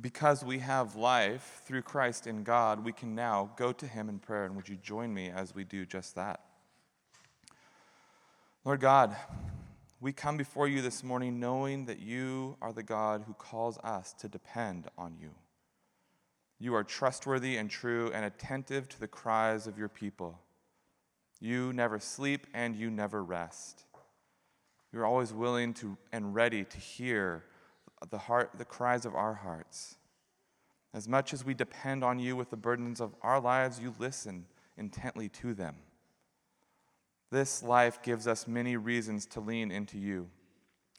Because we have life through Christ in God, we can now go to Him in prayer. And would you join me as we do just that? Lord God, we come before you this morning knowing that you are the God who calls us to depend on you. You are trustworthy and true and attentive to the cries of your people. You never sleep and you never rest. You're always willing to and ready to hear the, heart, the cries of our hearts. As much as we depend on you with the burdens of our lives, you listen intently to them. This life gives us many reasons to lean into you.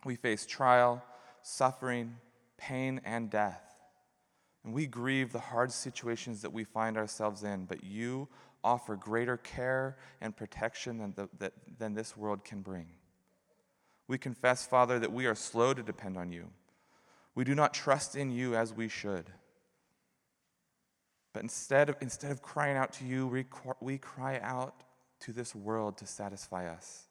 We face trial, suffering, pain, and death. And we grieve the hard situations that we find ourselves in, but you offer greater care and protection than, the, that, than this world can bring. We confess, Father, that we are slow to depend on you. We do not trust in you as we should. But instead of, instead of crying out to you, we, we cry out to this world to satisfy us.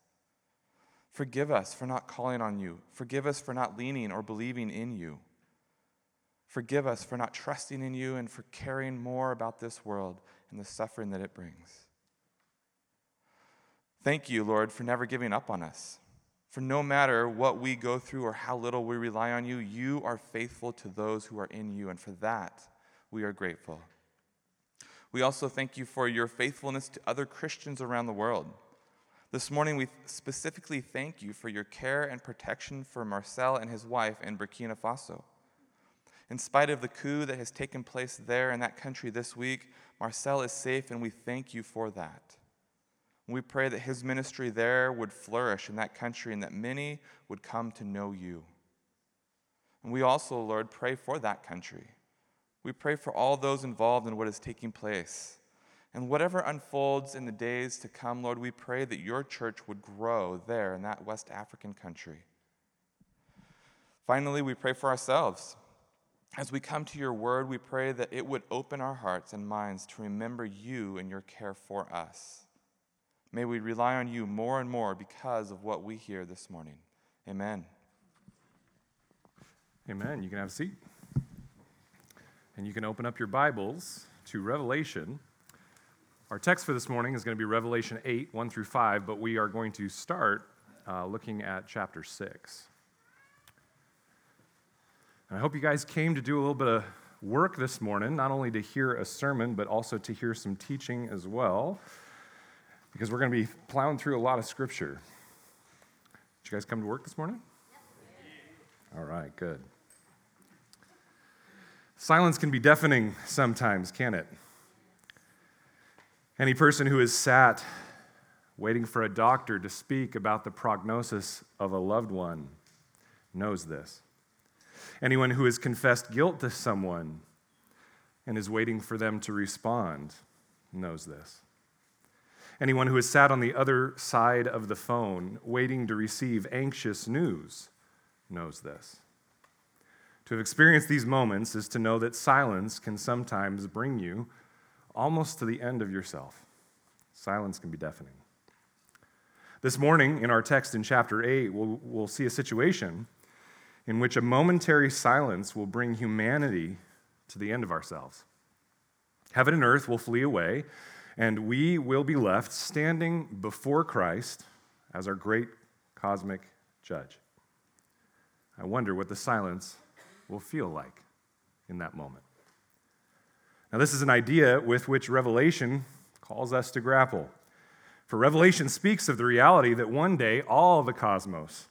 Forgive us for not calling on you. Forgive us for not leaning or believing in you. Forgive us for not trusting in you and for caring more about this world and the suffering that it brings. Thank you, Lord, for never giving up on us. For no matter what we go through or how little we rely on you, you are faithful to those who are in you, and for that we are grateful. We also thank you for your faithfulness to other Christians around the world. This morning, we specifically thank you for your care and protection for Marcel and his wife in Burkina Faso. In spite of the coup that has taken place there in that country this week, Marcel is safe, and we thank you for that. We pray that his ministry there would flourish in that country and that many would come to know you. And we also, Lord, pray for that country. We pray for all those involved in what is taking place. And whatever unfolds in the days to come, Lord, we pray that your church would grow there in that West African country. Finally, we pray for ourselves. As we come to your word, we pray that it would open our hearts and minds to remember you and your care for us. May we rely on you more and more because of what we hear this morning. Amen. Amen. You can have a seat. And you can open up your Bibles to Revelation. Our text for this morning is going to be Revelation 8, 1 through 5, but we are going to start uh, looking at chapter 6. And I hope you guys came to do a little bit of work this morning, not only to hear a sermon, but also to hear some teaching as well because we're going to be plowing through a lot of scripture. Did you guys come to work this morning? All right, good. Silence can be deafening sometimes, can it? Any person who has sat waiting for a doctor to speak about the prognosis of a loved one knows this. Anyone who has confessed guilt to someone and is waiting for them to respond knows this. Anyone who has sat on the other side of the phone waiting to receive anxious news knows this. To have experienced these moments is to know that silence can sometimes bring you almost to the end of yourself. Silence can be deafening. This morning, in our text in chapter 8, we'll, we'll see a situation in which a momentary silence will bring humanity to the end of ourselves. Heaven and earth will flee away, and we will be left standing before Christ as our great cosmic judge. I wonder what the silence will feel like in that moment. Now, this is an idea with which Revelation calls us to grapple. For Revelation speaks of the reality that one day all the cosmos,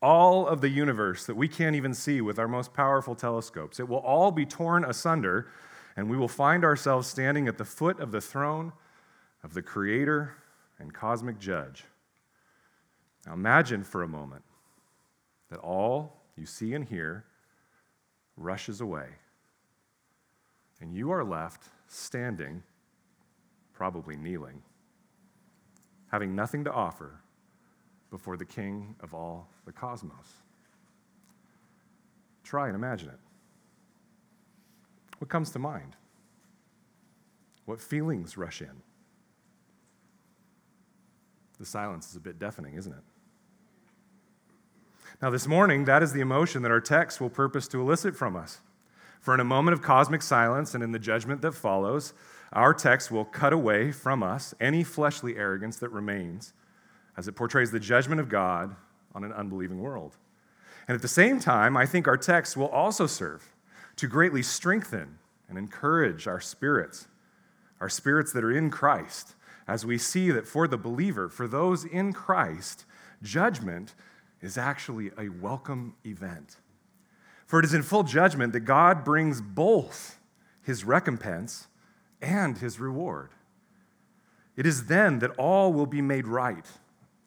all of the universe that we can't even see with our most powerful telescopes, it will all be torn asunder and we will find ourselves standing at the foot of the throne of the Creator and cosmic Judge. Now imagine for a moment that all you see and hear rushes away, and you are left standing, probably kneeling, having nothing to offer before the King of all the cosmos. Try and imagine it. What comes to mind? What feelings rush in? The silence is a bit deafening, isn't it? Now, this morning, that is the emotion that our text will purpose to elicit from us. For in a moment of cosmic silence and in the judgment that follows, our text will cut away from us any fleshly arrogance that remains as it portrays the judgment of God on an unbelieving world. And at the same time, I think our text will also serve to greatly strengthen and encourage our spirits, our spirits that are in Christ, as we see that for the believer, for those in Christ, judgment is actually a welcome event. For it is in full judgment that God brings both his recompense and his reward. It is then that all will be made right,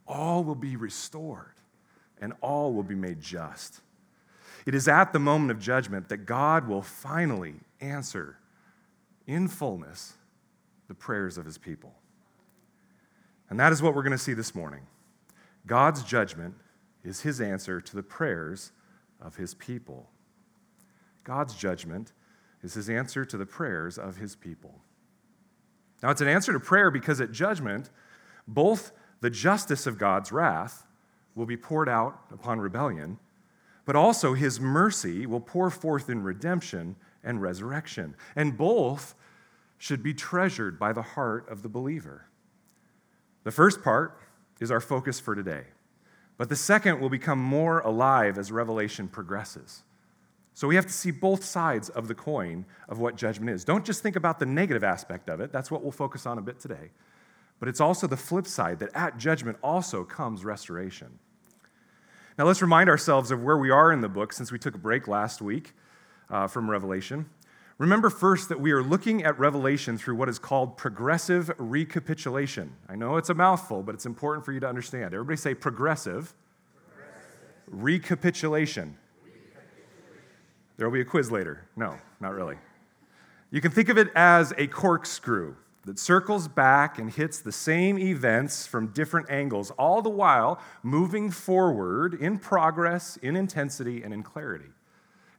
all will be restored, and all will be made just. It is at the moment of judgment that God will finally answer in fullness the prayers of his people. And that is what we're going to see this morning. God's judgment is his answer to the prayers of his people. God's judgment is his answer to the prayers of his people. Now, it's an answer to prayer because at judgment, both the justice of God's wrath will be poured out upon rebellion, but also his mercy will pour forth in redemption and resurrection. And both should be treasured by the heart of the believer. The first part is our focus for today, but the second will become more alive as Revelation progresses. So we have to see both sides of the coin of what judgment is. Don't just think about the negative aspect of it, that's what we'll focus on a bit today. But it's also the flip side that at judgment also comes restoration. Now let's remind ourselves of where we are in the book since we took a break last week uh, from Revelation. Remember first that we are looking at Revelation through what is called progressive recapitulation. I know it's a mouthful, but it's important for you to understand. Everybody say progressive, progressive. recapitulation. There will be a quiz later. No, not really. You can think of it as a corkscrew that circles back and hits the same events from different angles, all the while moving forward in progress, in intensity, and in clarity.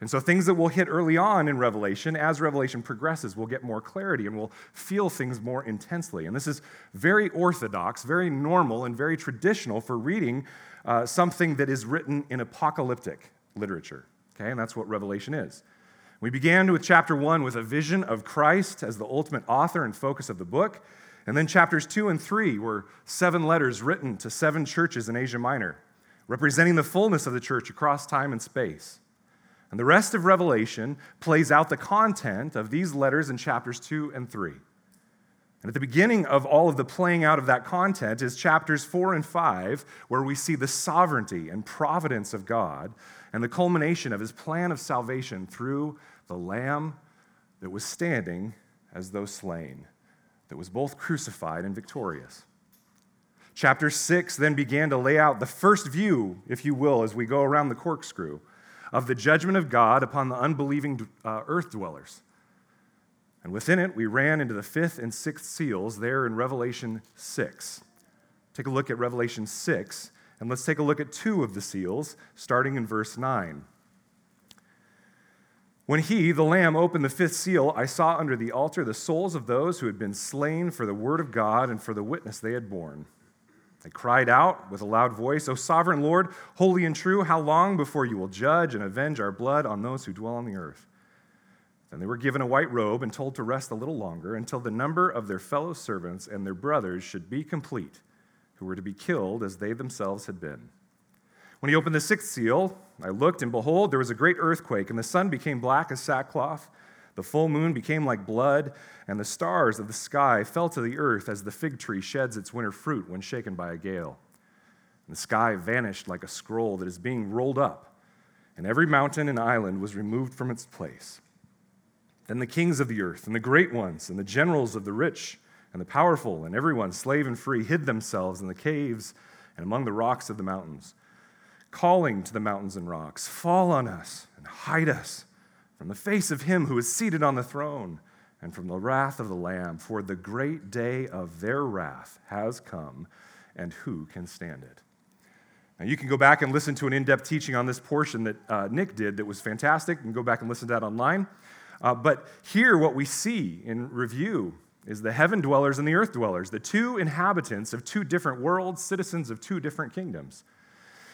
And so, things that we'll hit early on in Revelation, as Revelation progresses, we'll get more clarity and we'll feel things more intensely. And this is very orthodox, very normal, and very traditional for reading uh, something that is written in apocalyptic literature. Okay, and that's what Revelation is. We began with chapter one with a vision of Christ as the ultimate author and focus of the book. And then chapters two and three were seven letters written to seven churches in Asia Minor, representing the fullness of the church across time and space. And the rest of Revelation plays out the content of these letters in chapters 2 and 3. And at the beginning of all of the playing out of that content is chapters 4 and 5, where we see the sovereignty and providence of God and the culmination of his plan of salvation through the Lamb that was standing as though slain, that was both crucified and victorious. Chapter 6 then began to lay out the first view, if you will, as we go around the corkscrew of the judgment of God upon the unbelieving uh, earth dwellers. And within it, we ran into the fifth and sixth seals there in Revelation 6. Take a look at Revelation 6, and let's take a look at two of the seals, starting in verse 9. When he, the Lamb, opened the fifth seal, I saw under the altar the souls of those who had been slain for the word of God and for the witness they had borne. They cried out with a loud voice, O sovereign Lord, holy and true, how long before you will judge and avenge our blood on those who dwell on the earth? Then they were given a white robe and told to rest a little longer until the number of their fellow servants and their brothers should be complete, who were to be killed as they themselves had been. When he opened the sixth seal, I looked, and behold, there was a great earthquake, and the sun became black as sackcloth the full moon became like blood, and the stars of the sky fell to the earth as the fig tree sheds its winter fruit when shaken by a gale. And the sky vanished like a scroll that is being rolled up, and every mountain and island was removed from its place. Then the kings of the earth, and the great ones, and the generals of the rich, and the powerful, and everyone, slave and free, hid themselves in the caves and among the rocks of the mountains, calling to the mountains and rocks, Fall on us and hide us from the face of him who is seated on the throne, and from the wrath of the Lamb, for the great day of their wrath has come, and who can stand it? Now, you can go back and listen to an in depth teaching on this portion that uh, Nick did that was fantastic. You can go back and listen to that online. Uh, but here, what we see in review is the heaven dwellers and the earth dwellers, the two inhabitants of two different worlds, citizens of two different kingdoms.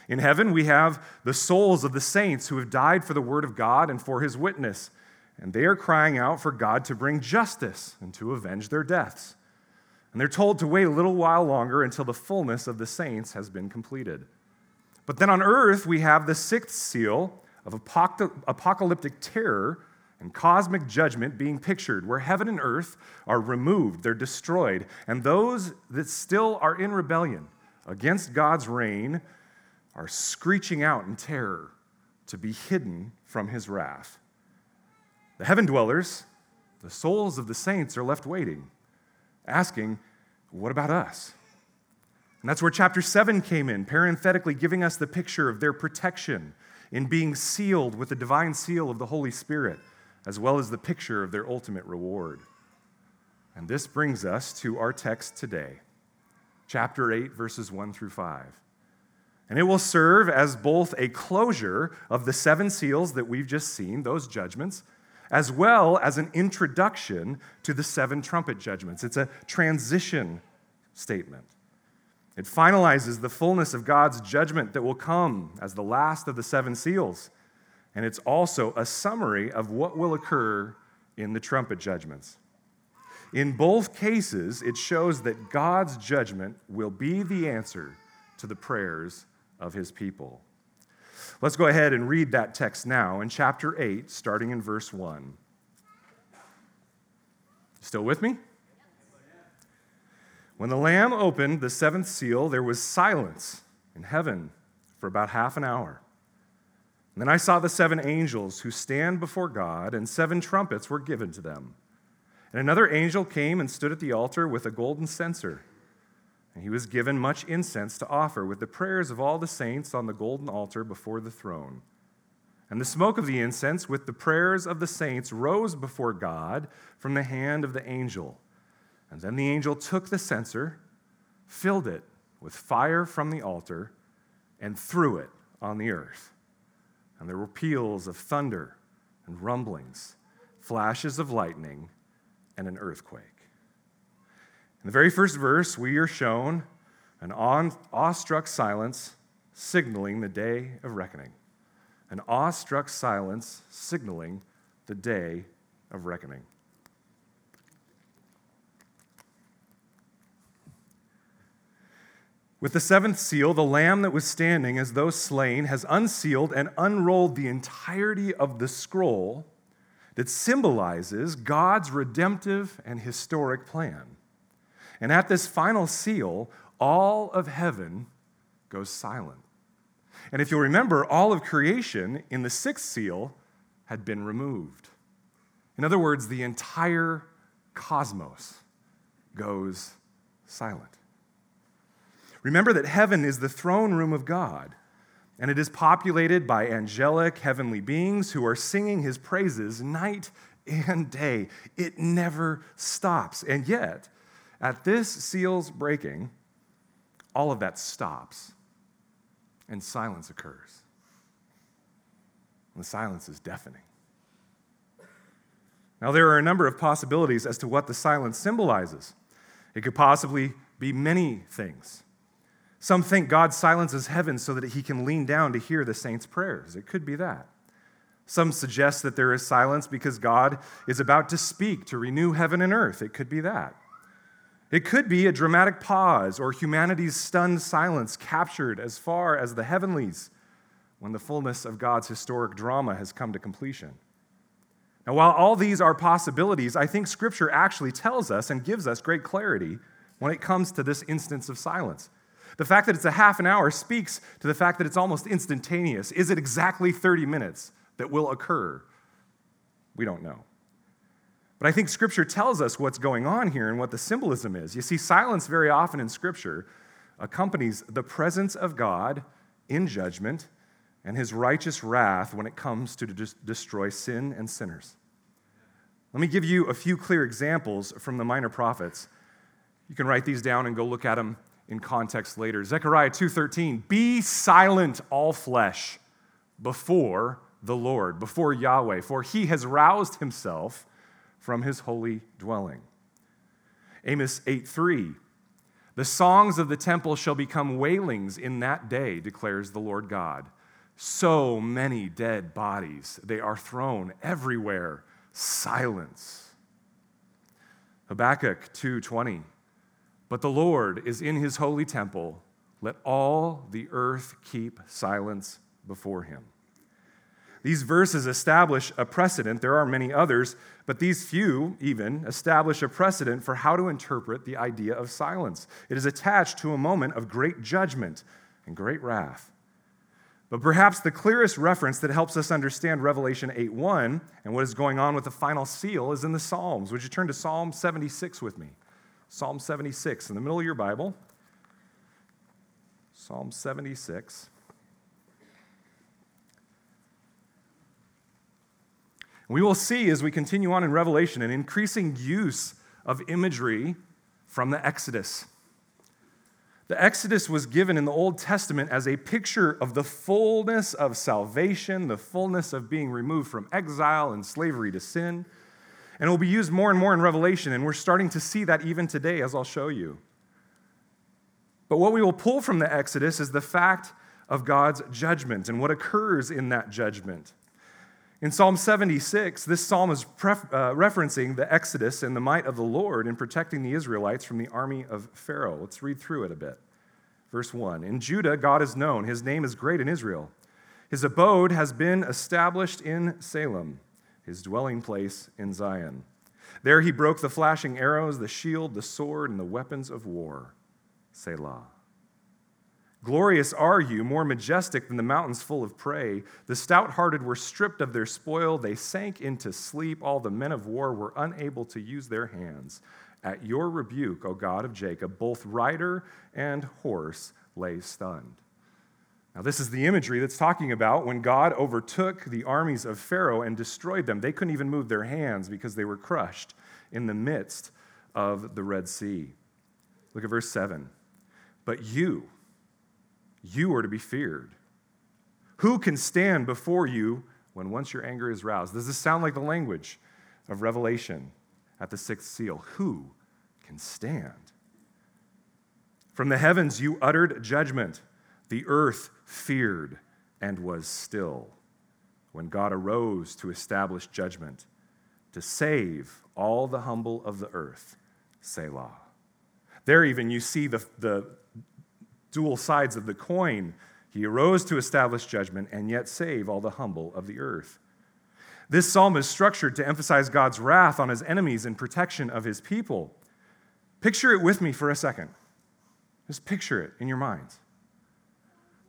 In heaven, we have the souls of the saints who have died for the word of God and for his witness. and they are crying out for God to bring justice and to avenge their deaths. And they're told to wait a little while longer until the fullness of the saints has been completed. But then on earth, we have the sixth seal of apocalyptic terror and cosmic judgment being pictured, where heaven and earth are removed, they're destroyed, and those that still are in rebellion against God's reign are screeching out in terror to be hidden from his wrath. The heaven dwellers, the souls of the saints, are left waiting, asking, What about us? And that's where chapter 7 came in, parenthetically giving us the picture of their protection in being sealed with the divine seal of the Holy Spirit, as well as the picture of their ultimate reward. And this brings us to our text today, chapter 8, verses 1 through 5. And it will serve as both a closure of the seven seals that we've just seen, those judgments, as well as an introduction to the seven trumpet judgments. It's a transition statement. It finalizes the fullness of God's judgment that will come as the last of the seven seals. And it's also a summary of what will occur in the trumpet judgments. In both cases, it shows that God's judgment will be the answer to the prayers of his people. Let's go ahead and read that text now in chapter 8, starting in verse 1. Still with me? When the Lamb opened the seventh seal, there was silence in heaven for about half an hour. Then I saw the seven angels who stand before God, and seven trumpets were given to them. And another angel came and stood at the altar with a golden censer and he was given much incense to offer with the prayers of all the saints on the golden altar before the throne. And the smoke of the incense with the prayers of the saints rose before God from the hand of the angel. And then the angel took the censer, filled it with fire from the altar, and threw it on the earth. And there were peals of thunder and rumblings, flashes of lightning, and an earthquake. In the very first verse, we are shown an awestruck silence signaling the day of reckoning. An awestruck silence signaling the day of reckoning. With the seventh seal, the lamb that was standing as though slain has unsealed and unrolled the entirety of the scroll that symbolizes God's redemptive and historic plan. And at this final seal, all of heaven goes silent. And if you'll remember, all of creation in the sixth seal had been removed. In other words, the entire cosmos goes silent. Remember that heaven is the throne room of God, and it is populated by angelic heavenly beings who are singing his praises night and day. It never stops. And yet, at this seal's breaking, all of that stops and silence occurs. And the silence is deafening. Now, there are a number of possibilities as to what the silence symbolizes. It could possibly be many things. Some think God silences heaven so that he can lean down to hear the saints' prayers. It could be that. Some suggest that there is silence because God is about to speak to renew heaven and earth. It could be that. It could be a dramatic pause or humanity's stunned silence captured as far as the heavenlies when the fullness of God's historic drama has come to completion. Now, while all these are possibilities, I think Scripture actually tells us and gives us great clarity when it comes to this instance of silence. The fact that it's a half an hour speaks to the fact that it's almost instantaneous. Is it exactly 30 minutes that will occur? We don't know. But I think Scripture tells us what's going on here and what the symbolism is. You see, silence very often in Scripture accompanies the presence of God in judgment and his righteous wrath when it comes to destroy sin and sinners. Let me give you a few clear examples from the minor prophets. You can write these down and go look at them in context later. Zechariah 2:13, "Be silent all flesh before the Lord, before Yahweh, for he has roused himself from his holy dwelling. Amos 8:3 The songs of the temple shall become wailings in that day, declares the Lord God. So many dead bodies, they are thrown everywhere silence. Habakkuk 2:20 But the Lord is in his holy temple let all the earth keep silence before him. These verses establish a precedent. There are many others, but these few, even, establish a precedent for how to interpret the idea of silence. It is attached to a moment of great judgment and great wrath. But perhaps the clearest reference that helps us understand Revelation 8:1 and what is going on with the final seal is in the Psalms. Would you turn to Psalm 76 with me? Psalm 76 in the middle of your Bible. Psalm 76. We will see as we continue on in Revelation an increasing use of imagery from the Exodus. The Exodus was given in the Old Testament as a picture of the fullness of salvation, the fullness of being removed from exile and slavery to sin. And it will be used more and more in Revelation, and we're starting to see that even today, as I'll show you. But what we will pull from the Exodus is the fact of God's judgment and what occurs in that judgment. In Psalm 76, this psalm is pref- uh, referencing the Exodus and the might of the Lord in protecting the Israelites from the army of Pharaoh. Let's read through it a bit. Verse 1 In Judah, God is known, his name is great in Israel. His abode has been established in Salem, his dwelling place in Zion. There he broke the flashing arrows, the shield, the sword, and the weapons of war. Selah. Glorious are you, more majestic than the mountains full of prey. The stout hearted were stripped of their spoil. They sank into sleep. All the men of war were unable to use their hands. At your rebuke, O God of Jacob, both rider and horse lay stunned. Now, this is the imagery that's talking about when God overtook the armies of Pharaoh and destroyed them. They couldn't even move their hands because they were crushed in the midst of the Red Sea. Look at verse 7. But you, you are to be feared. Who can stand before you when once your anger is roused? Does this sound like the language of Revelation at the sixth seal? Who can stand? From the heavens you uttered judgment. The earth feared and was still. When God arose to establish judgment, to save all the humble of the earth, Selah. There, even, you see the, the dual sides of the coin. He arose to establish judgment and yet save all the humble of the earth. This psalm is structured to emphasize God's wrath on his enemies and protection of his people. Picture it with me for a second. Just picture it in your minds.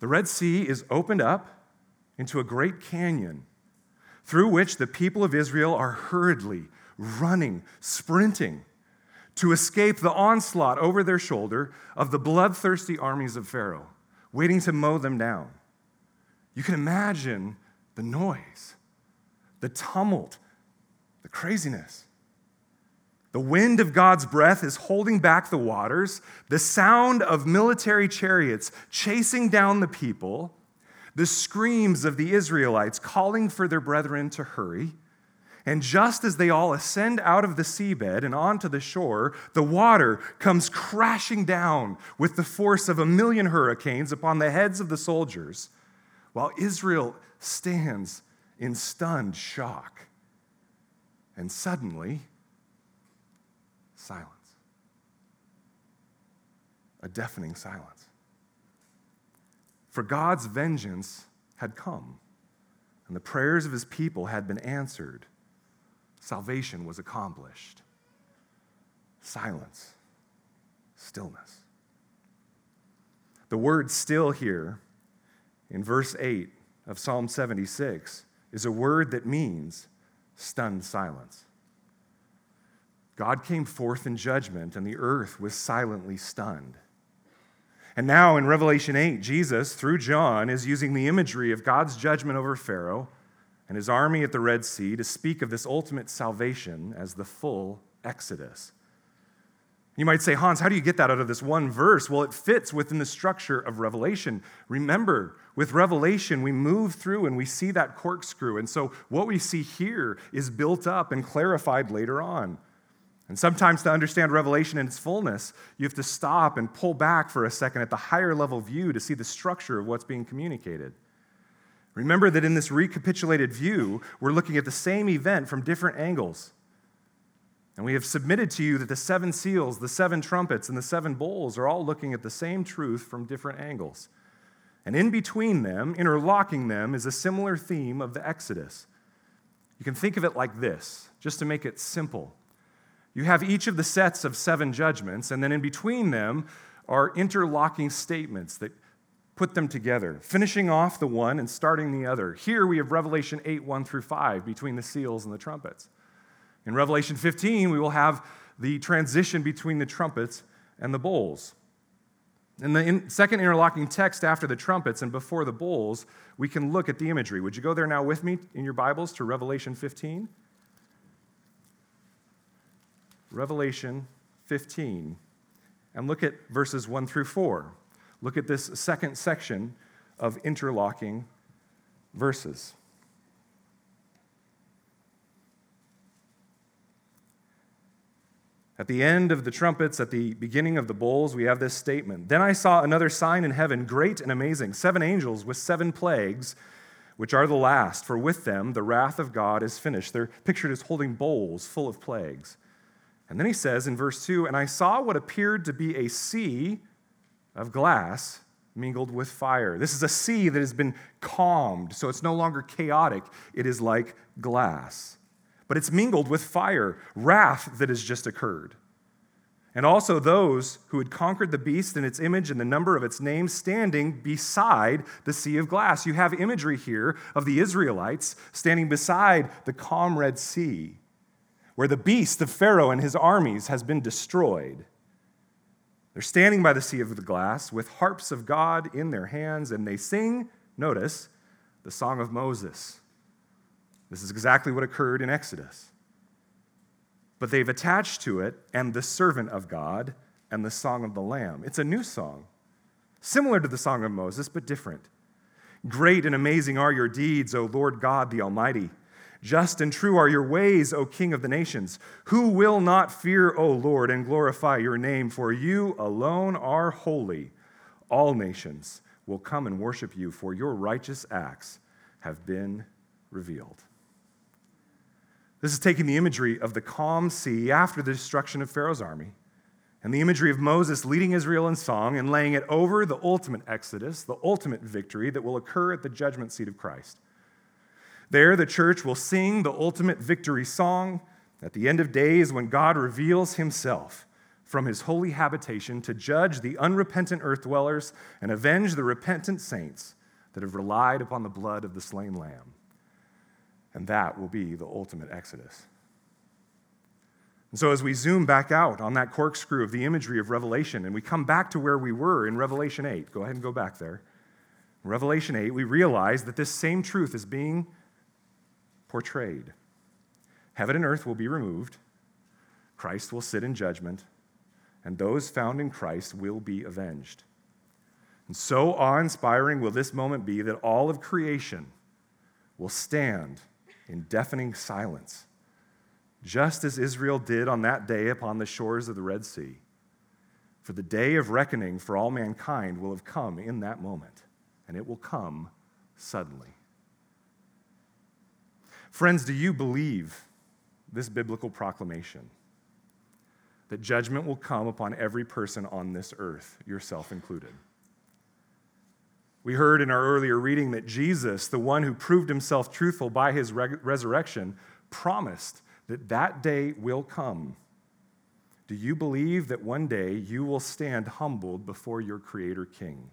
The Red Sea is opened up into a great canyon through which the people of Israel are hurriedly running, sprinting to escape the onslaught over their shoulder of the bloodthirsty armies of Pharaoh, waiting to mow them down. You can imagine the noise, the tumult, the craziness. The wind of God's breath is holding back the waters, the sound of military chariots chasing down the people, the screams of the Israelites calling for their brethren to hurry. And just as they all ascend out of the seabed and onto the shore, the water comes crashing down with the force of a million hurricanes upon the heads of the soldiers, while Israel stands in stunned shock. And suddenly, silence. A deafening silence. For God's vengeance had come, and the prayers of his people had been answered salvation was accomplished. Silence, stillness. The word still here in verse 8 of Psalm 76 is a word that means stunned silence. God came forth in judgment, and the earth was silently stunned. And now in Revelation 8, Jesus, through John, is using the imagery of God's judgment over Pharaoh and his army at the Red Sea to speak of this ultimate salvation as the full Exodus. You might say, Hans, how do you get that out of this one verse? Well, it fits within the structure of Revelation. Remember, with Revelation, we move through and we see that corkscrew. And so what we see here is built up and clarified later on. And sometimes to understand Revelation in its fullness, you have to stop and pull back for a second at the higher level view to see the structure of what's being communicated. Remember that in this recapitulated view, we're looking at the same event from different angles. And we have submitted to you that the seven seals, the seven trumpets, and the seven bowls are all looking at the same truth from different angles. And in between them, interlocking them, is a similar theme of the Exodus. You can think of it like this, just to make it simple. You have each of the sets of seven judgments, and then in between them are interlocking statements that put them together, finishing off the one and starting the other. Here we have Revelation 8 1 through 5, between the seals and the trumpets. In Revelation 15, we will have the transition between the trumpets and the bowls. In the in, second interlocking text after the trumpets and before the bowls, we can look at the imagery. Would you go there now with me in your Bibles to Revelation 15? Revelation 15, and look at verses 1 through 4. Look at this second section of interlocking verses. At the end of the trumpets, at the beginning of the bowls, we have this statement Then I saw another sign in heaven, great and amazing seven angels with seven plagues, which are the last, for with them the wrath of God is finished. They're pictured as holding bowls full of plagues. And then he says in verse 2 And I saw what appeared to be a sea of glass mingled with fire. This is a sea that has been calmed, so it's no longer chaotic, it is like glass but it's mingled with fire, wrath that has just occurred. And also those who had conquered the beast and its image and the number of its name standing beside the sea of glass. You have imagery here of the Israelites standing beside the calm Red Sea, where the beast of Pharaoh and his armies has been destroyed. They're standing by the sea of the glass with harps of God in their hands, and they sing, notice, the song of Moses this is exactly what occurred in Exodus. But they've attached to it, and the servant of God and the song of the Lamb. It's a new song, similar to the song of Moses, but different. Great and amazing are your deeds, O Lord God the Almighty. Just and true are your ways, O King of the nations. Who will not fear, O Lord, and glorify your name? For you alone are holy. All nations will come and worship you, for your righteous acts have been revealed. This is taking the imagery of the calm sea after the destruction of Pharaoh's army and the imagery of Moses leading Israel in song and laying it over the ultimate exodus, the ultimate victory that will occur at the judgment seat of Christ. There, the church will sing the ultimate victory song at the end of days when God reveals himself from his holy habitation to judge the unrepentant earth dwellers and avenge the repentant saints that have relied upon the blood of the slain lamb. And that will be the ultimate exodus. And so, as we zoom back out on that corkscrew of the imagery of Revelation, and we come back to where we were in Revelation 8, go ahead and go back there. Revelation 8, we realize that this same truth is being portrayed. Heaven and earth will be removed, Christ will sit in judgment, and those found in Christ will be avenged. And so awe inspiring will this moment be that all of creation will stand in deafening silence, just as Israel did on that day upon the shores of the Red Sea. For the day of reckoning for all mankind will have come in that moment, and it will come suddenly. Friends, do you believe this biblical proclamation? That judgment will come upon every person on this earth, yourself included. We heard in our earlier reading that Jesus, the one who proved himself truthful by his re- resurrection, promised that that day will come. Do you believe that one day you will stand humbled before your Creator King?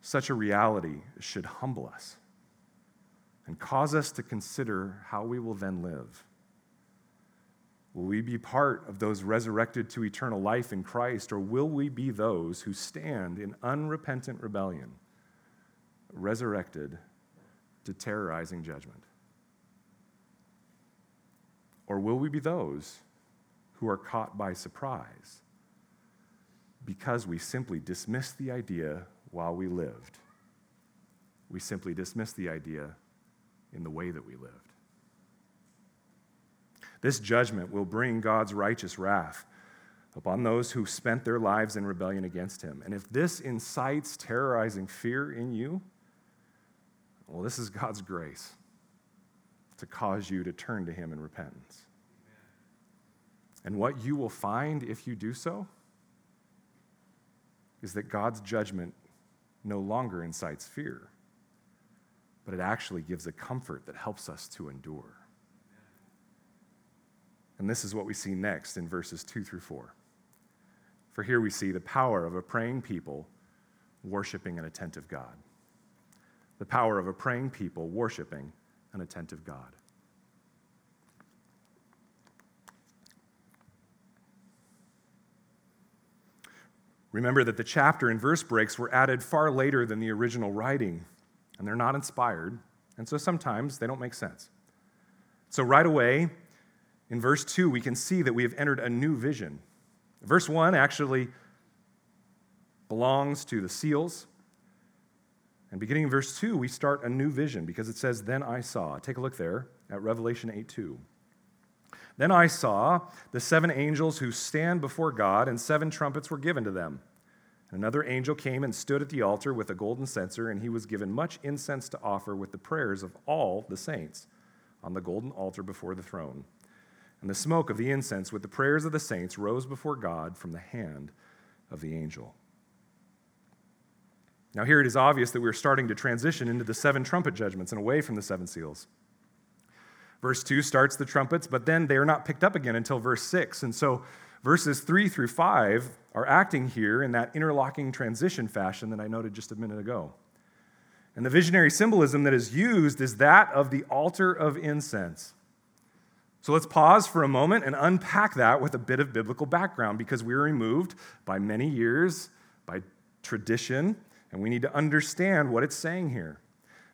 Such a reality should humble us and cause us to consider how we will then live. Will we be part of those resurrected to eternal life in Christ, or will we be those who stand in unrepentant rebellion, resurrected to terrorizing judgment? Or will we be those who are caught by surprise because we simply dismissed the idea while we lived? We simply dismissed the idea in the way that we lived. This judgment will bring God's righteous wrath upon those who spent their lives in rebellion against him. And if this incites terrorizing fear in you, Well, this is God's grace to cause you to turn to Him in repentance. And what you will find if you do so is that God's judgment no longer incites fear, but it actually gives a comfort that helps us to endure. And this is what we see next in verses 2 through 4. For here we see the power of a praying people worshiping an attentive God. The power of a praying people worshiping an attentive God. Remember that the chapter and verse breaks were added far later than the original writing, and they're not inspired, and so sometimes they don't make sense. So, right away, in verse 2, we can see that we have entered a new vision. Verse 1 actually belongs to the seals. And beginning in verse 2, we start a new vision because it says, Then I saw. Take a look there at Revelation 8 2. Then I saw the seven angels who stand before God, and seven trumpets were given to them. Another angel came and stood at the altar with a golden censer, and he was given much incense to offer with the prayers of all the saints on the golden altar before the throne. And the smoke of the incense with the prayers of the saints rose before God from the hand of the angel. Now, here it is obvious that we're starting to transition into the seven trumpet judgments and away from the seven seals. Verse 2 starts the trumpets, but then they are not picked up again until verse 6. And so verses 3 through 5 are acting here in that interlocking transition fashion that I noted just a minute ago. And the visionary symbolism that is used is that of the altar of incense. So let's pause for a moment and unpack that with a bit of biblical background because we are removed by many years, by tradition, and we need to understand what it's saying here.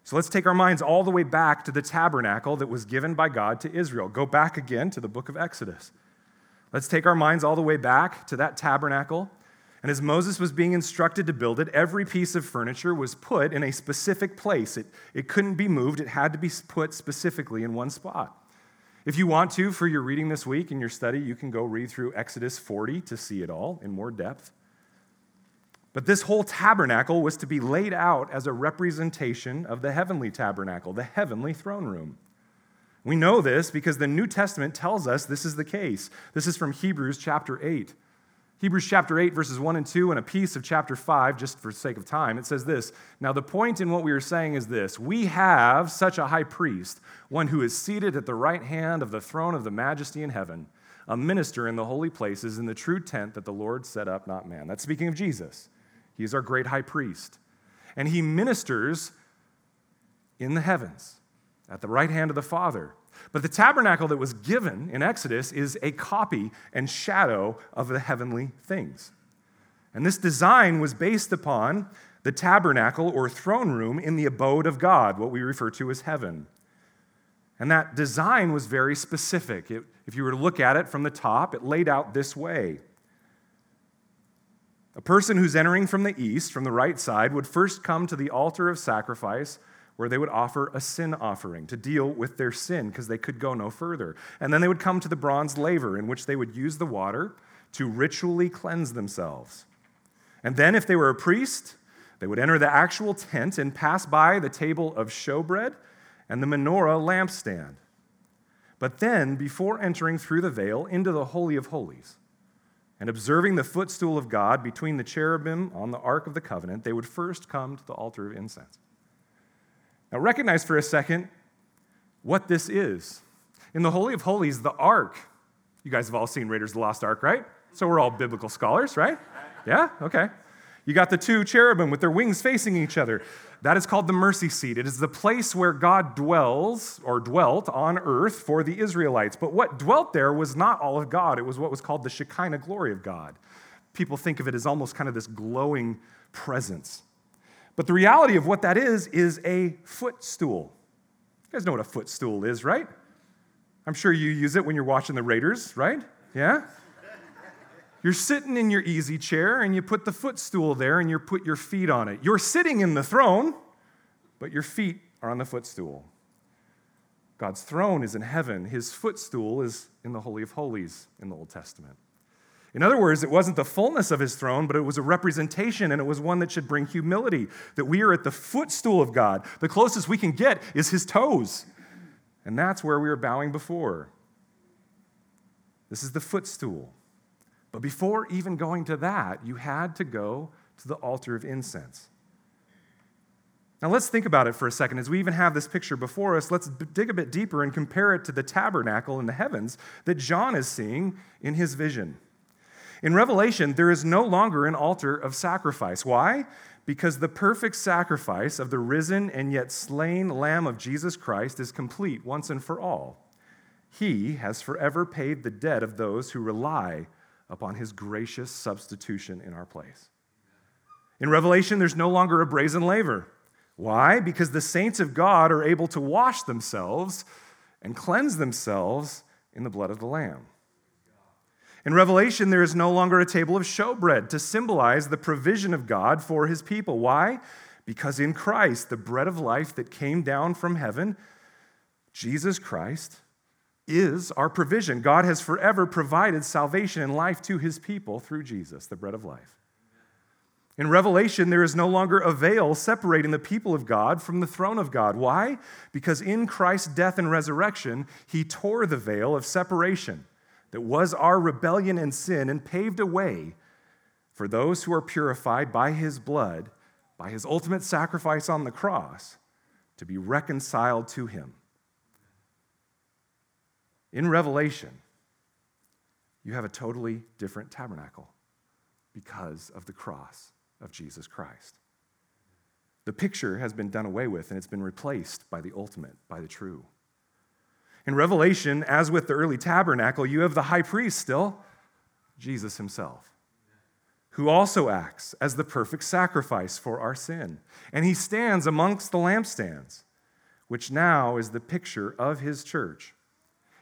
So let's take our minds all the way back to the tabernacle that was given by God to Israel. Go back again to the book of Exodus. Let's take our minds all the way back to that tabernacle. And as Moses was being instructed to build it, every piece of furniture was put in a specific place. It, it couldn't be moved, it had to be put specifically in one spot. If you want to, for your reading this week in your study, you can go read through Exodus 40 to see it all in more depth. But this whole tabernacle was to be laid out as a representation of the heavenly tabernacle, the heavenly throne room. We know this because the New Testament tells us this is the case. This is from Hebrews chapter 8. Hebrews chapter 8, verses 1 and 2, and a piece of chapter 5, just for sake of time, it says this Now, the point in what we are saying is this We have such a high priest, one who is seated at the right hand of the throne of the majesty in heaven, a minister in the holy places in the true tent that the Lord set up, not man. That's speaking of Jesus. He is our great high priest. And he ministers in the heavens at the right hand of the Father. But the tabernacle that was given in Exodus is a copy and shadow of the heavenly things. And this design was based upon the tabernacle or throne room in the abode of God, what we refer to as heaven. And that design was very specific. It, if you were to look at it from the top, it laid out this way a person who's entering from the east, from the right side, would first come to the altar of sacrifice where they would offer a sin offering to deal with their sin because they could go no further. And then they would come to the bronze laver in which they would use the water to ritually cleanse themselves. And then, if they were a priest, they would enter the actual tent and pass by the table of showbread and the menorah lampstand. But then, before entering through the veil into the Holy of Holies, and observing the footstool of God between the cherubim on the Ark of the Covenant, they would first come to the altar of incense. Now, recognize for a second what this is. In the Holy of Holies, the Ark, you guys have all seen Raiders of the Lost Ark, right? So we're all biblical scholars, right? Yeah? Okay. You got the two cherubim with their wings facing each other. That is called the mercy seat. It is the place where God dwells or dwelt on earth for the Israelites. But what dwelt there was not all of God, it was what was called the Shekinah glory of God. People think of it as almost kind of this glowing presence. But the reality of what that is, is a footstool. You guys know what a footstool is, right? I'm sure you use it when you're watching the Raiders, right? Yeah? You're sitting in your easy chair and you put the footstool there and you put your feet on it. You're sitting in the throne, but your feet are on the footstool. God's throne is in heaven, his footstool is in the Holy of Holies in the Old Testament. In other words, it wasn't the fullness of his throne, but it was a representation, and it was one that should bring humility, that we are at the footstool of God. The closest we can get is his toes. And that's where we are bowing before. This is the footstool. But before even going to that, you had to go to the altar of incense. Now, let's think about it for a second. As we even have this picture before us, let's dig a bit deeper and compare it to the tabernacle in the heavens that John is seeing in his vision. In Revelation, there is no longer an altar of sacrifice. Why? Because the perfect sacrifice of the risen and yet slain Lamb of Jesus Christ is complete once and for all. He has forever paid the debt of those who rely upon his gracious substitution in our place. In Revelation, there's no longer a brazen laver. Why? Because the saints of God are able to wash themselves and cleanse themselves in the blood of the Lamb. In Revelation, there is no longer a table of showbread to symbolize the provision of God for his people. Why? Because in Christ, the bread of life that came down from heaven, Jesus Christ, is our provision. God has forever provided salvation and life to his people through Jesus, the bread of life. In Revelation, there is no longer a veil separating the people of God from the throne of God. Why? Because in Christ's death and resurrection, he tore the veil of separation that was our rebellion and sin and paved a way for those who are purified by his blood, by his ultimate sacrifice on the cross, to be reconciled to him. In Revelation, you have a totally different tabernacle because of the cross of Jesus Christ. The picture has been done away with and it's been replaced by the ultimate, by the true. In Revelation, as with the early tabernacle, you have the high priest still, Jesus himself, who also acts as the perfect sacrifice for our sin. And he stands amongst the lampstands, which now is the picture of his church,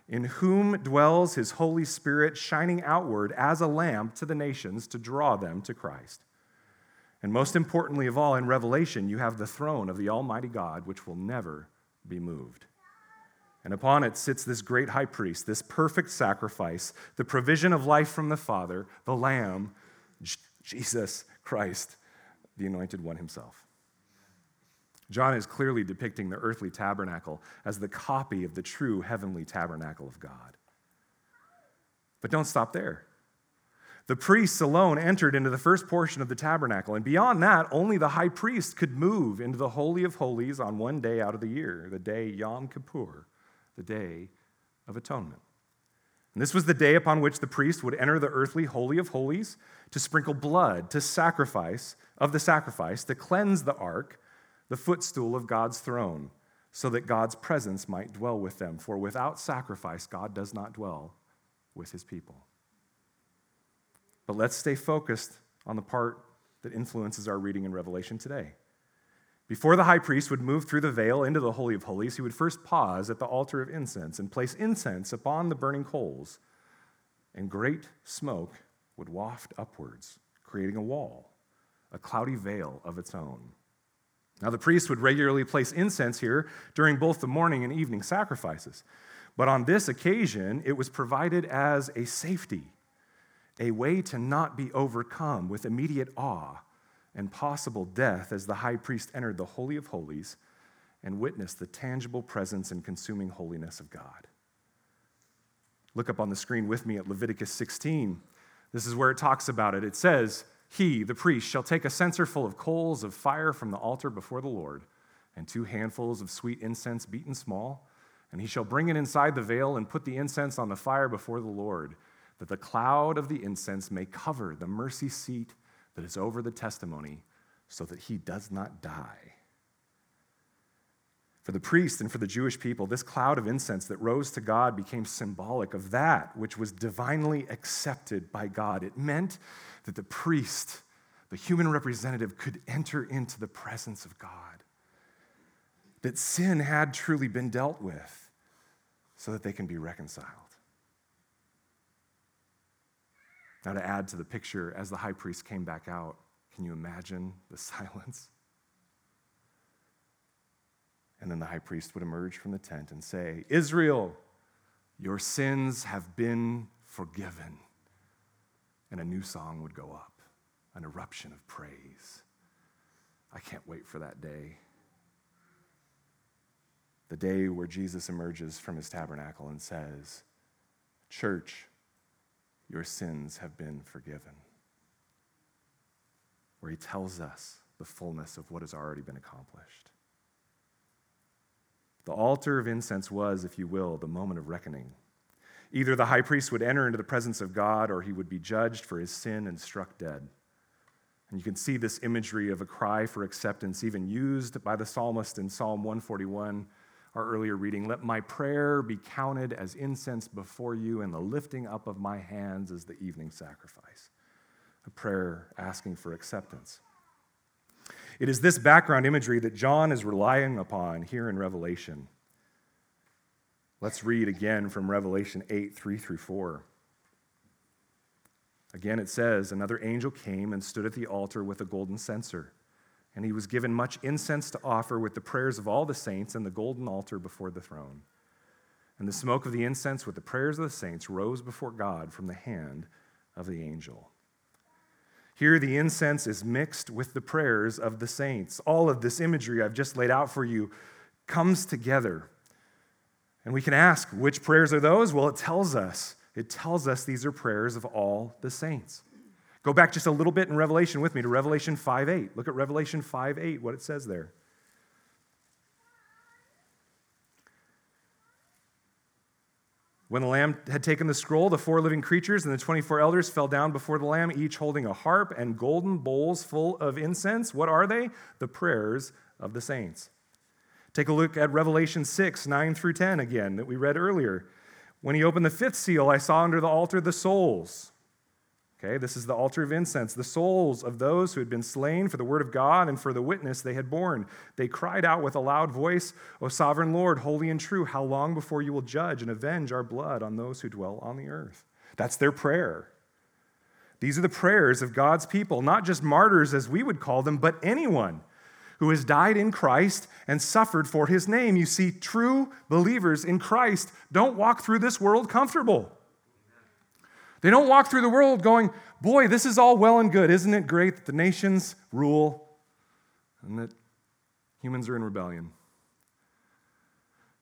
in whom dwells his Holy Spirit, shining outward as a lamp to the nations to draw them to Christ. And most importantly of all, in Revelation, you have the throne of the Almighty God, which will never be moved. And upon it sits this great high priest, this perfect sacrifice, the provision of life from the Father, the Lamb, Jesus Christ, the anointed one himself. John is clearly depicting the earthly tabernacle as the copy of the true heavenly tabernacle of God. But don't stop there. The priests alone entered into the first portion of the tabernacle, and beyond that, only the high priest could move into the Holy of Holies on one day out of the year, the day Yom Kippur, the Day of Atonement. And this was the day upon which the priest would enter the earthly Holy of Holies to sprinkle blood, to sacrifice, of the sacrifice, to cleanse the ark, the footstool of God's throne, so that God's presence might dwell with them. For without sacrifice, God does not dwell with his people. But let's stay focused on the part that influences our reading in Revelation today. Before the high priest would move through the veil into the Holy of Holies, he would first pause at the altar of incense and place incense upon the burning coals, and great smoke would waft upwards, creating a wall, a cloudy veil of its own. Now, the priest would regularly place incense here during both the morning and evening sacrifices, but on this occasion, it was provided as a safety a way to not be overcome with immediate awe and possible death as the high priest entered the Holy of Holies and witnessed the tangible presence and consuming holiness of God. Look up on the screen with me at Leviticus 16. This is where it talks about it. It says, He, the priest, shall take a censer full of coals of fire from the altar before the Lord, and two handfuls of sweet incense beaten small, and he shall bring it inside the veil and put the incense on the fire before the Lord that the cloud of the incense may cover the mercy seat that is over the testimony, so that he does not die. For the priest and for the Jewish people, this cloud of incense that rose to God became symbolic of that which was divinely accepted by God. It meant that the priest, the human representative, could enter into the presence of God, that sin had truly been dealt with so that they can be reconciled. Now, to add to the picture, as the high priest came back out, can you imagine the silence? And then the high priest would emerge from the tent and say, Israel, your sins have been forgiven. and a new song would go up, an eruption of praise. I can't wait for that day. The day where Jesus emerges from his tabernacle and says, Church, your sins have been forgiven. Where he tells us the fullness of what has already been accomplished. The altar of incense was, if you will, the moment of reckoning. Either the high priest would enter into the presence of God or he would be judged for his sin and struck dead. And you can see this imagery of a cry for acceptance, even used by the psalmist in Psalm 141, our earlier reading. Let my prayer be counted as incense before you, and the lifting up of my hands as the evening sacrifice. A prayer asking for acceptance. It is this background imagery that John is relying upon here in Revelation. Let's read again from Revelation 8 3 through 4. Again, it says, Another angel came and stood at the altar with a golden censer, and he was given much incense to offer with the prayers of all the saints and the golden altar before the throne. And the smoke of the incense with the prayers of the saints rose before God from the hand of the angel. Here, the incense is mixed with the prayers of the saints. All of this imagery I've just laid out for you comes together. And we can ask, which prayers are those? Well, it tells us. It tells us these are prayers of all the saints. Go back just a little bit in Revelation with me to Revelation 5 8. Look at Revelation 5 8, what it says there. When the Lamb had taken the scroll, the four living creatures and the 24 elders fell down before the Lamb, each holding a harp and golden bowls full of incense. What are they? The prayers of the saints. Take a look at Revelation 6, 9 through 10 again, that we read earlier. When he opened the fifth seal, I saw under the altar the souls Okay, this is the altar of incense, the souls of those who had been slain for the word of God and for the witness they had borne. They cried out with a loud voice, O sovereign Lord, holy and true, how long before you will judge and avenge our blood on those who dwell on the earth? That's their prayer. These are the prayers of God's people, not just martyrs as we would call them, but anyone who has died in Christ and suffered for his name. You see, true believers in Christ don't walk through this world comfortable. They don't walk through the world going, Boy, this is all well and good. Isn't it great that the nations rule and that humans are in rebellion?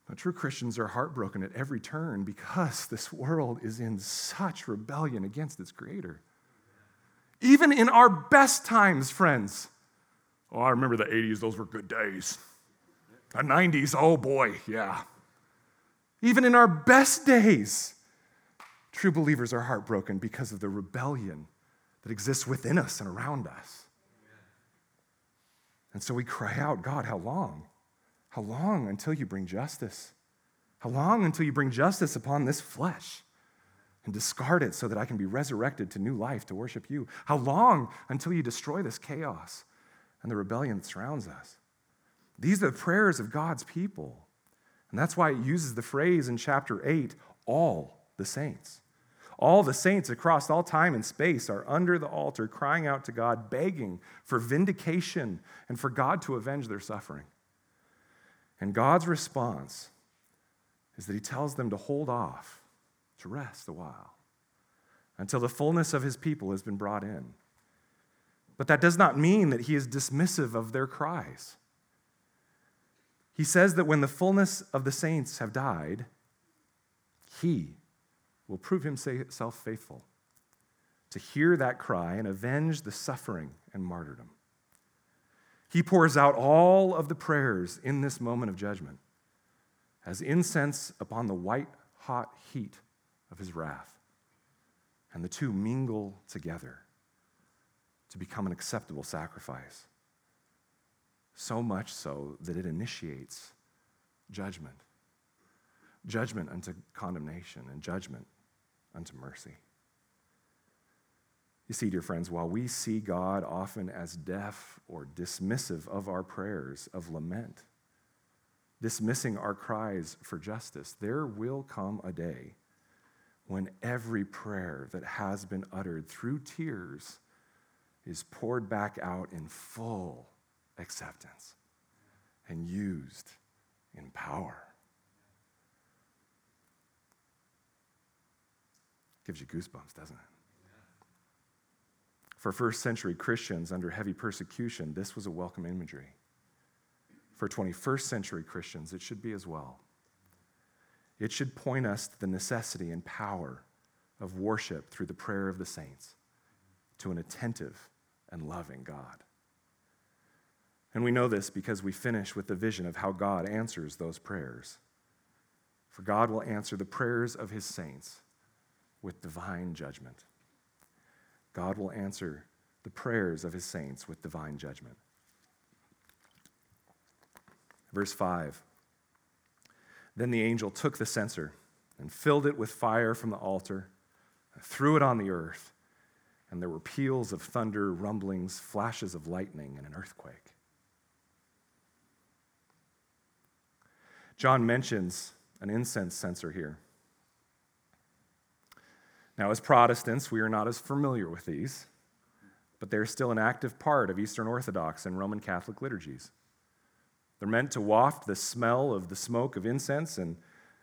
But true Christians are heartbroken at every turn because this world is in such rebellion against its creator. Even in our best times, friends. Oh, I remember the 80s, those were good days. The 90s, oh boy, yeah. Even in our best days, True believers are heartbroken because of the rebellion that exists within us and around us. And so we cry out, God, how long? How long until you bring justice? How long until you bring justice upon this flesh and discard it so that I can be resurrected to new life to worship you? How long until you destroy this chaos and the rebellion that surrounds us? These are the prayers of God's people. And that's why it uses the phrase in chapter 8 all the saints. All the saints across all time and space are under the altar crying out to God, begging for vindication and for God to avenge their suffering. And God's response is that He tells them to hold off, to rest a while, until the fullness of His people has been brought in. But that does not mean that He is dismissive of their cries. He says that when the fullness of the saints have died, He will prove himself faithful to hear that cry and avenge the suffering and martyrdom. He pours out all of the prayers in this moment of judgment as incense upon the white hot heat of his wrath. And the two mingle together to become an acceptable sacrifice. So much so that it initiates judgment judgment unto condemnation and judgment unto mercy. You see, dear friends, while we see God often as deaf or dismissive of our prayers of lament, dismissing our cries for justice, there will come a day when every prayer that has been uttered through tears is poured back out in full acceptance and used in power. Gives you goosebumps, doesn't it? For first century Christians under heavy persecution, this was a welcome imagery. For 21st century Christians, it should be as well. It should point us to the necessity and power of worship through the prayer of the saints to an attentive and loving God. And we know this because we finish with the vision of how God answers those prayers. For God will answer the prayers of his saints with divine judgment. God will answer the prayers of his saints with divine judgment. Verse 5 Then the angel took the censer and filled it with fire from the altar, threw it on the earth, and there were peals of thunder, rumblings, flashes of lightning, and an earthquake. John mentions an incense censer here. Now, as Protestants, we are not as familiar with these, but they're still an active part of Eastern Orthodox and Roman Catholic liturgies. They're meant to waft the smell of the smoke of incense, and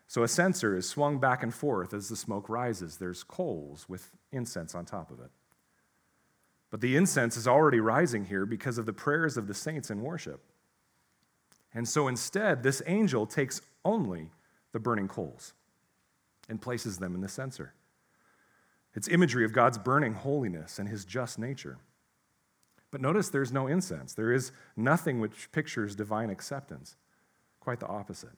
so a censer is swung back and forth as the smoke rises. There's coals with incense on top of it. But the incense is already rising here because of the prayers of the saints in worship. And so instead, this angel takes only the burning coals and places them in the censer. It's imagery of God's burning holiness and his just nature. But notice there's no incense. There is nothing which pictures divine acceptance. Quite the opposite.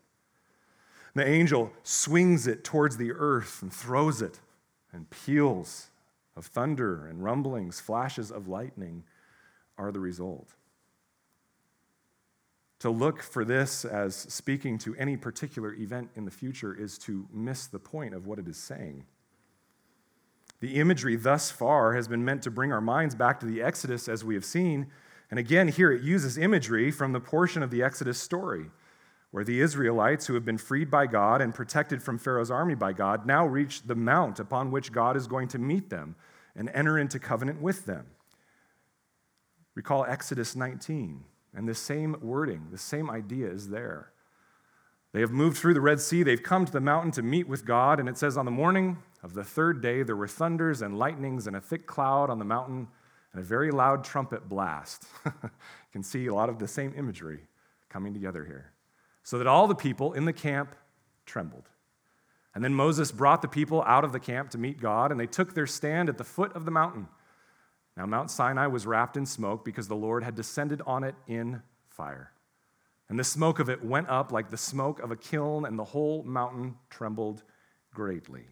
The angel swings it towards the earth and throws it, and peals of thunder and rumblings, flashes of lightning are the result. To look for this as speaking to any particular event in the future is to miss the point of what it is saying. The imagery thus far has been meant to bring our minds back to the Exodus as we have seen. And again, here it uses imagery from the portion of the Exodus story where the Israelites, who have been freed by God and protected from Pharaoh's army by God, now reach the mount upon which God is going to meet them and enter into covenant with them. Recall Exodus 19, and the same wording, the same idea is there. They have moved through the Red Sea, they've come to the mountain to meet with God, and it says, On the morning of the third day, there were thunders and lightnings and a thick cloud on the mountain and a very loud trumpet blast. you can see a lot of the same imagery coming together here. So that all the people in the camp trembled. And then Moses brought the people out of the camp to meet God, and they took their stand at the foot of the mountain. Now, Mount Sinai was wrapped in smoke because the Lord had descended on it in fire. And the smoke of it went up like the smoke of a kiln, and the whole mountain trembled greatly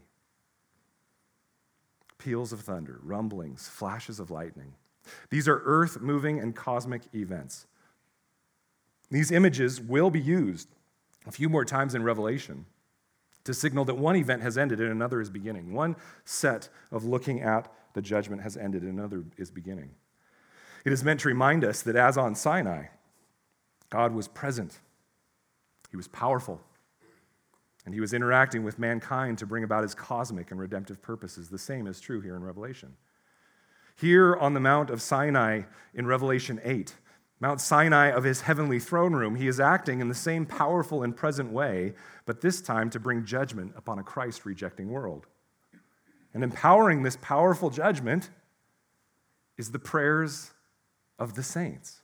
peals of thunder, rumblings, flashes of lightning. These are earth moving and cosmic events. These images will be used a few more times in Revelation to signal that one event has ended and another is beginning. One set of looking at the judgment has ended and another is beginning. It is meant to remind us that as on Sinai, God was present, He was powerful, and he was interacting with mankind to bring about his cosmic and redemptive purposes. The same is true here in Revelation. Here on the Mount of Sinai in Revelation 8, Mount Sinai of his heavenly throne room, he is acting in the same powerful and present way, but this time to bring judgment upon a Christ rejecting world. And empowering this powerful judgment is the prayers of the saints.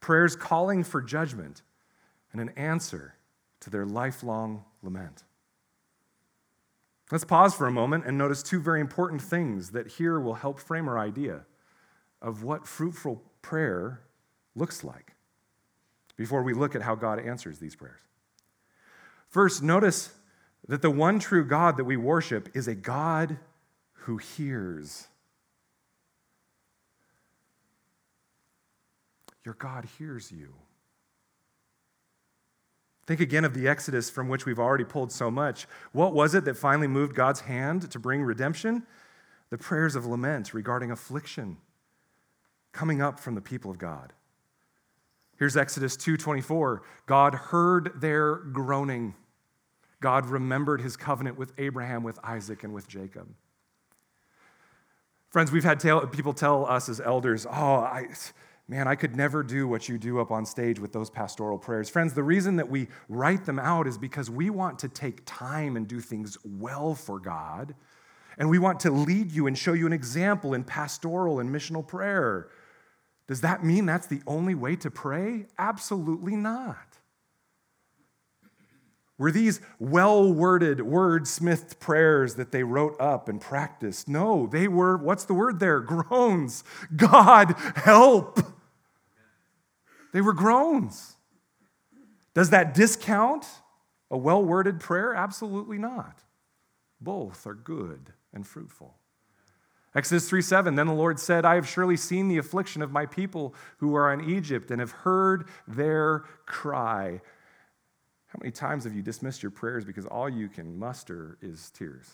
Prayers calling for judgment and an answer to their lifelong lament. Let's pause for a moment and notice two very important things that here will help frame our idea of what fruitful prayer looks like before we look at how God answers these prayers. First, notice that the one true God that we worship is a God who hears. Your God hears you. Think again of the Exodus from which we've already pulled so much. What was it that finally moved God's hand to bring redemption? The prayers of lament regarding affliction coming up from the people of God. Here's Exodus 2:24. God heard their groaning. God remembered his covenant with Abraham, with Isaac, and with Jacob. Friends, we've had people tell us as elders, "Oh, I Man, I could never do what you do up on stage with those pastoral prayers. Friends, the reason that we write them out is because we want to take time and do things well for God. And we want to lead you and show you an example in pastoral and missional prayer. Does that mean that's the only way to pray? Absolutely not. Were these well worded, wordsmithed prayers that they wrote up and practiced? No, they were, what's the word there? Groans. God, help. They were groans. Does that discount a well worded prayer? Absolutely not. Both are good and fruitful. Exodus 3 7, then the Lord said, I have surely seen the affliction of my people who are in Egypt and have heard their cry. How many times have you dismissed your prayers because all you can muster is tears?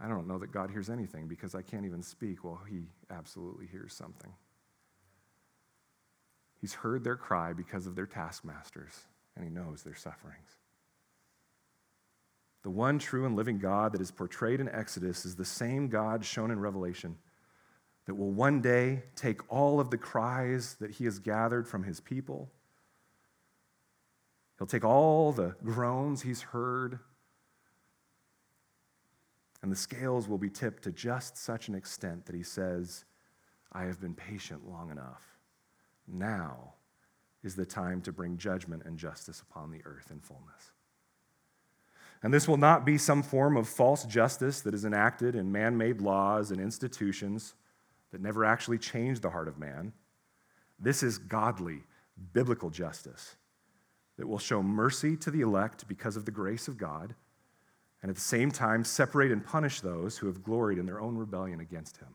I don't know that God hears anything because I can't even speak. Well, He absolutely hears something. He's heard their cry because of their taskmasters, and He knows their sufferings. The one true and living God that is portrayed in Exodus is the same God shown in Revelation that will one day take all of the cries that He has gathered from His people He'll take all the groans he's heard, and the scales will be tipped to just such an extent that he says, I have been patient long enough. Now is the time to bring judgment and justice upon the earth in fullness. And this will not be some form of false justice that is enacted in man made laws and institutions that never actually change the heart of man. This is godly, biblical justice that will show mercy to the elect because of the grace of God, and at the same time separate and punish those who have gloried in their own rebellion against Him.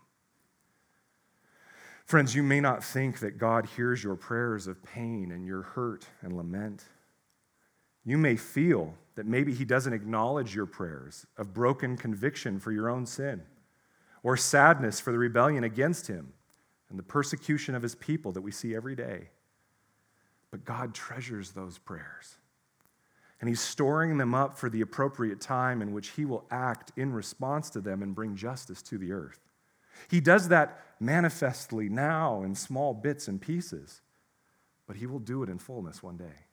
Friends, you may not think that God hears your prayers of pain and your hurt and lament. You may feel that maybe He doesn't acknowledge your prayers of broken conviction for your own sin, or sadness for the rebellion against Him and the persecution of His people that we see every day. But God treasures those prayers. And He's storing them up for the appropriate time in which He will act in response to them and bring justice to the earth. He does that manifestly now in small bits and pieces, but He will do it in fullness one day.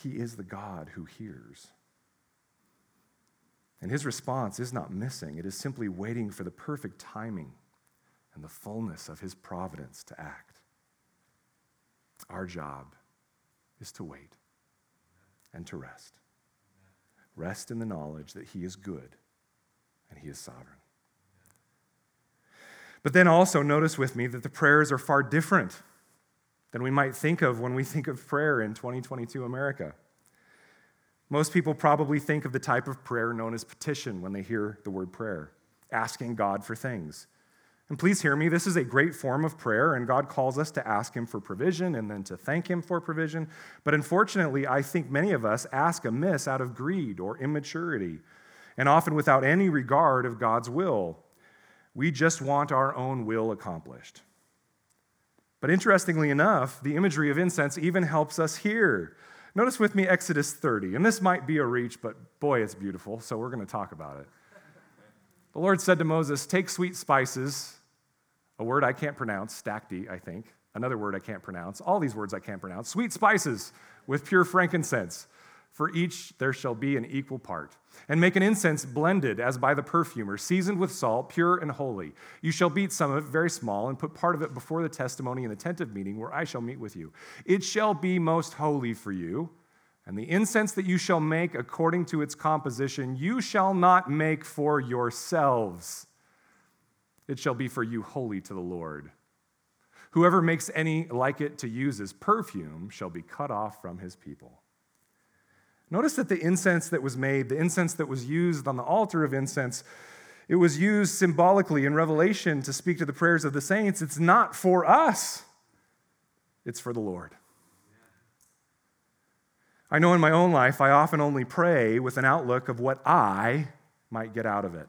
He is the God who hears. And His response is not missing, it is simply waiting for the perfect timing and the fullness of His providence to act. Our job is to wait and to rest. Rest in the knowledge that He is good and He is sovereign. But then also notice with me that the prayers are far different than we might think of when we think of prayer in 2022 America. Most people probably think of the type of prayer known as petition when they hear the word prayer, asking God for things. And please hear me, this is a great form of prayer, and God calls us to ask Him for provision and then to thank Him for provision. But unfortunately, I think many of us ask amiss out of greed or immaturity, and often without any regard of God's will. We just want our own will accomplished. But interestingly enough, the imagery of incense even helps us here. Notice with me Exodus 30, and this might be a reach, but boy, it's beautiful, so we're going to talk about it. The Lord said to Moses, Take sweet spices a word I can't pronounce, stacte, I think, another word I can't pronounce, all these words I can't pronounce, sweet spices with pure frankincense. For each there shall be an equal part. And make an incense blended as by the perfumer, seasoned with salt, pure and holy. You shall beat some of it very small, and put part of it before the testimony in the tent of meeting, where I shall meet with you. It shall be most holy for you. And the incense that you shall make according to its composition, you shall not make for yourselves it shall be for you holy to the Lord. Whoever makes any like it to use as perfume shall be cut off from his people. Notice that the incense that was made, the incense that was used on the altar of incense, it was used symbolically in Revelation to speak to the prayers of the saints. It's not for us, it's for the Lord. I know in my own life, I often only pray with an outlook of what I might get out of it.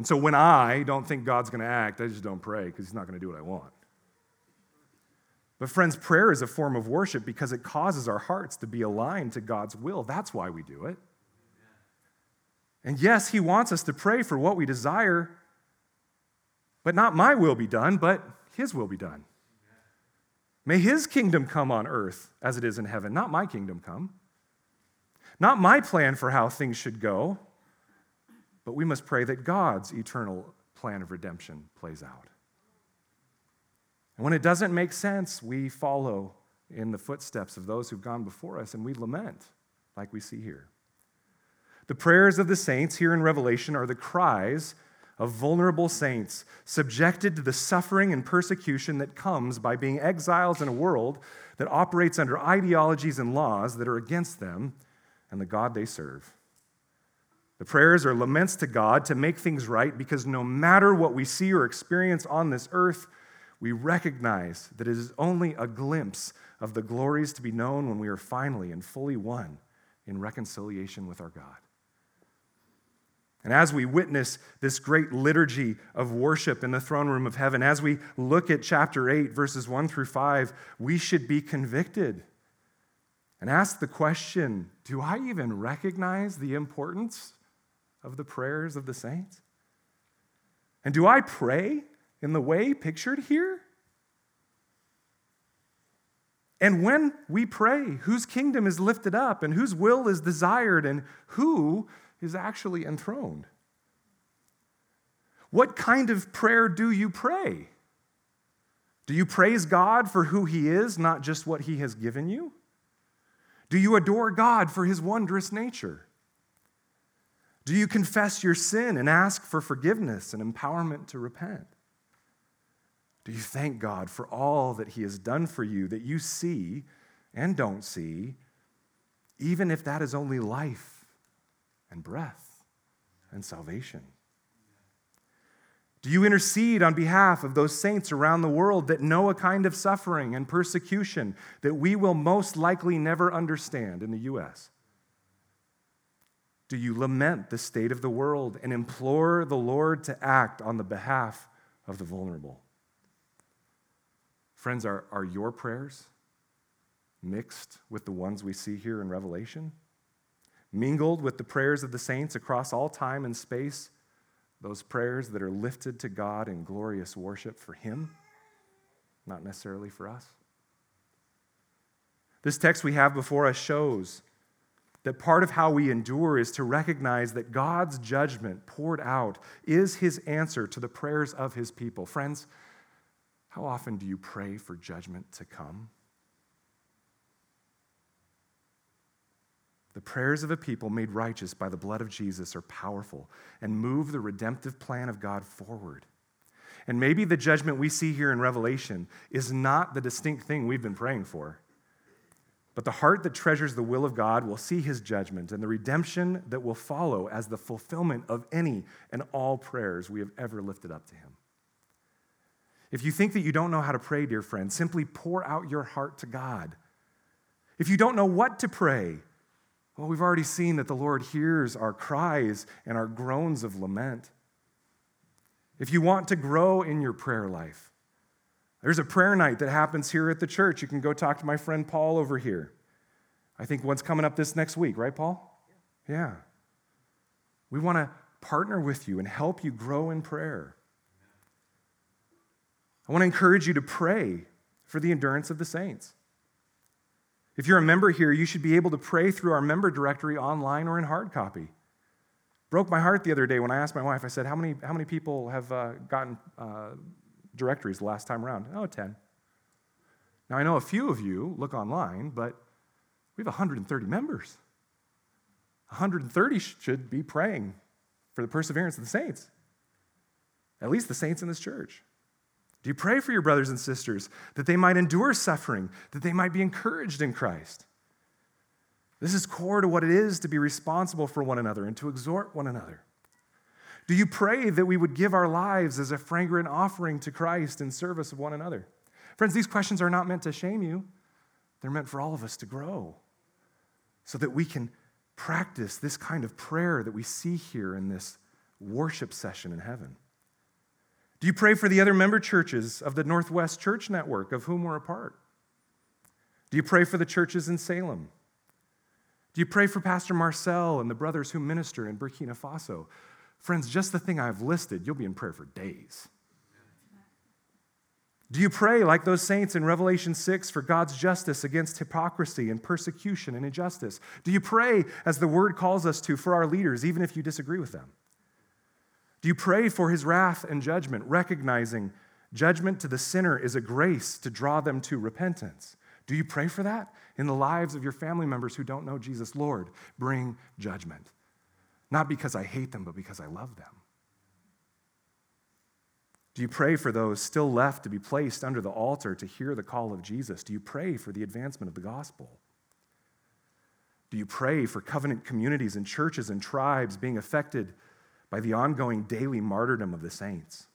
And so when I don't think God's going to act, I just don't pray because He's not going to do what I want. But, friends, prayer is a form of worship because it causes our hearts to be aligned to God's will. That's why we do it. And yes, He wants us to pray for what we desire, but not my will be done, but His will be done. May His kingdom come on earth as it is in heaven, not my kingdom come. Not my plan for how things should go, but we must pray that God's eternal plan of redemption plays out. And when it doesn't make sense, we follow in the footsteps of those who've gone before us and we lament, like we see here. The prayers of the saints here in Revelation are the cries of vulnerable saints subjected to the suffering and persecution that comes by being exiles in a world that operates under ideologies and laws that are against them and the God they serve. The prayers are laments to God to make things right because no matter what we see or experience on this earth, we recognize that it is only a glimpse of the glories to be known when we are finally and fully one in reconciliation with our God. And as we witness this great liturgy of worship in the throne room of heaven, as we look at chapter 8, verses 1 through 5, we should be convicted and ask the question Do I even recognize the importance of the prayers of the saints? And do I pray in the way pictured here? And when we pray, whose kingdom is lifted up and whose will is desired and who is actually enthroned? What kind of prayer do you pray? Do you praise God for who He is, not just what He has given you? Do you adore God for His wondrous nature? Do you confess your sin and ask for forgiveness and empowerment to repent? Do you thank God for all that He has done for you that you see and don't see, even if that is only life and breath and salvation? Do you intercede on behalf of those saints around the world that know a kind of suffering and persecution that we will most likely never understand in the U.S.? Do you lament the state of the world and implore the Lord to act on the behalf of the vulnerable? Friends, are, are your prayers mixed with the ones we see here in Revelation? Mingled with the prayers of the saints across all time and space, those prayers that are lifted to God in glorious worship for Him, not necessarily for us? This text we have before us shows that part of how we endure is to recognize that God's judgment poured out is His answer to the prayers of His people. Friends, how often do you pray for judgment to come? The prayers of a people made righteous by the blood of Jesus are powerful and move the redemptive plan of God forward. And maybe the judgment we see here in Revelation is not the distinct thing we've been praying for. But the heart that treasures the will of God will see his judgment and the redemption that will follow as the fulfillment of any and all prayers we have ever lifted up to him. If you think that you don't know how to pray, dear friend, simply pour out your heart to God. If you don't know what to pray, well, we've already seen that the Lord hears our cries and our groans of lament. If you want to grow in your prayer life, there's a prayer night that happens here at the church. You can go talk to my friend Paul over here. I think one's coming up this next week, right, Paul? Yeah. We want to partner with you and help you grow in prayer. I want to encourage you to pray for the endurance of the saints. If you're a member here, you should be able to pray through our member directory online or in hard copy. Broke my heart the other day when I asked my wife, I said, How many, how many people have uh, gotten uh, directories the last time around? Oh, 10. Now, I know a few of you look online, but we have 130 members. 130 should be praying for the perseverance of the saints, at least the saints in this church. Do you pray for your brothers and sisters that they might endure suffering, that they might be encouraged in Christ? This is core to what it is to be responsible for one another and to exhort one another. Do you pray that we would give our lives as a fragrant offering to Christ in service of one another? Friends, these questions are not meant to shame you, they're meant for all of us to grow so that we can practice this kind of prayer that we see here in this worship session in heaven. Do you pray for the other member churches of the Northwest Church Network, of whom we're a part? Do you pray for the churches in Salem? Do you pray for Pastor Marcel and the brothers who minister in Burkina Faso? Friends, just the thing I've listed, you'll be in prayer for days. Do you pray like those saints in Revelation 6 for God's justice against hypocrisy and persecution and injustice? Do you pray as the word calls us to for our leaders, even if you disagree with them? Do you pray for his wrath and judgment, recognizing judgment to the sinner is a grace to draw them to repentance? Do you pray for that in the lives of your family members who don't know Jesus? Lord, bring judgment. Not because I hate them, but because I love them. Do you pray for those still left to be placed under the altar to hear the call of Jesus? Do you pray for the advancement of the gospel? Do you pray for covenant communities and churches and tribes being affected by the ongoing daily martyrdom of the saints?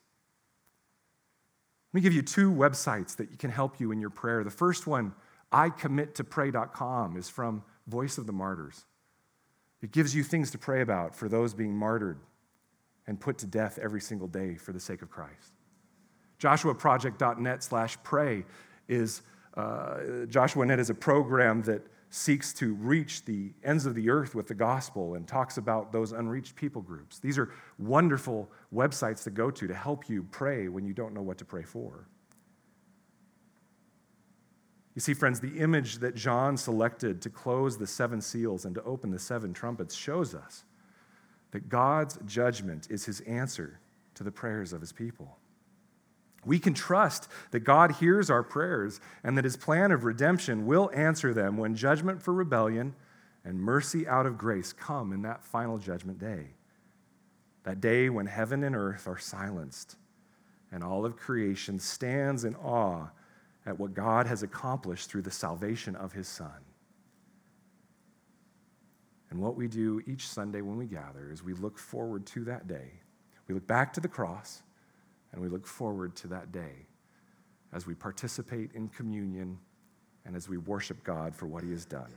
Let me give you two websites that can help you in your prayer. The first one, icommittopray.com, is from Voice of the Martyrs. It gives you things to pray about for those being martyred and put to death every single day for the sake of Christ. JoshuaProject.net slash pray is, uh, Joshua Net is a program that seeks to reach the ends of the earth with the gospel and talks about those unreached people groups. These are wonderful websites to go to to help you pray when you don't know what to pray for. You see, friends, the image that John selected to close the seven seals and to open the seven trumpets shows us that God's judgment is his answer to the prayers of his people. We can trust that God hears our prayers and that his plan of redemption will answer them when judgment for rebellion and mercy out of grace come in that final judgment day. That day when heaven and earth are silenced and all of creation stands in awe at what God has accomplished through the salvation of his Son. And what we do each Sunday when we gather is we look forward to that day. We look back to the cross and we look forward to that day as we participate in communion and as we worship God for what he has done.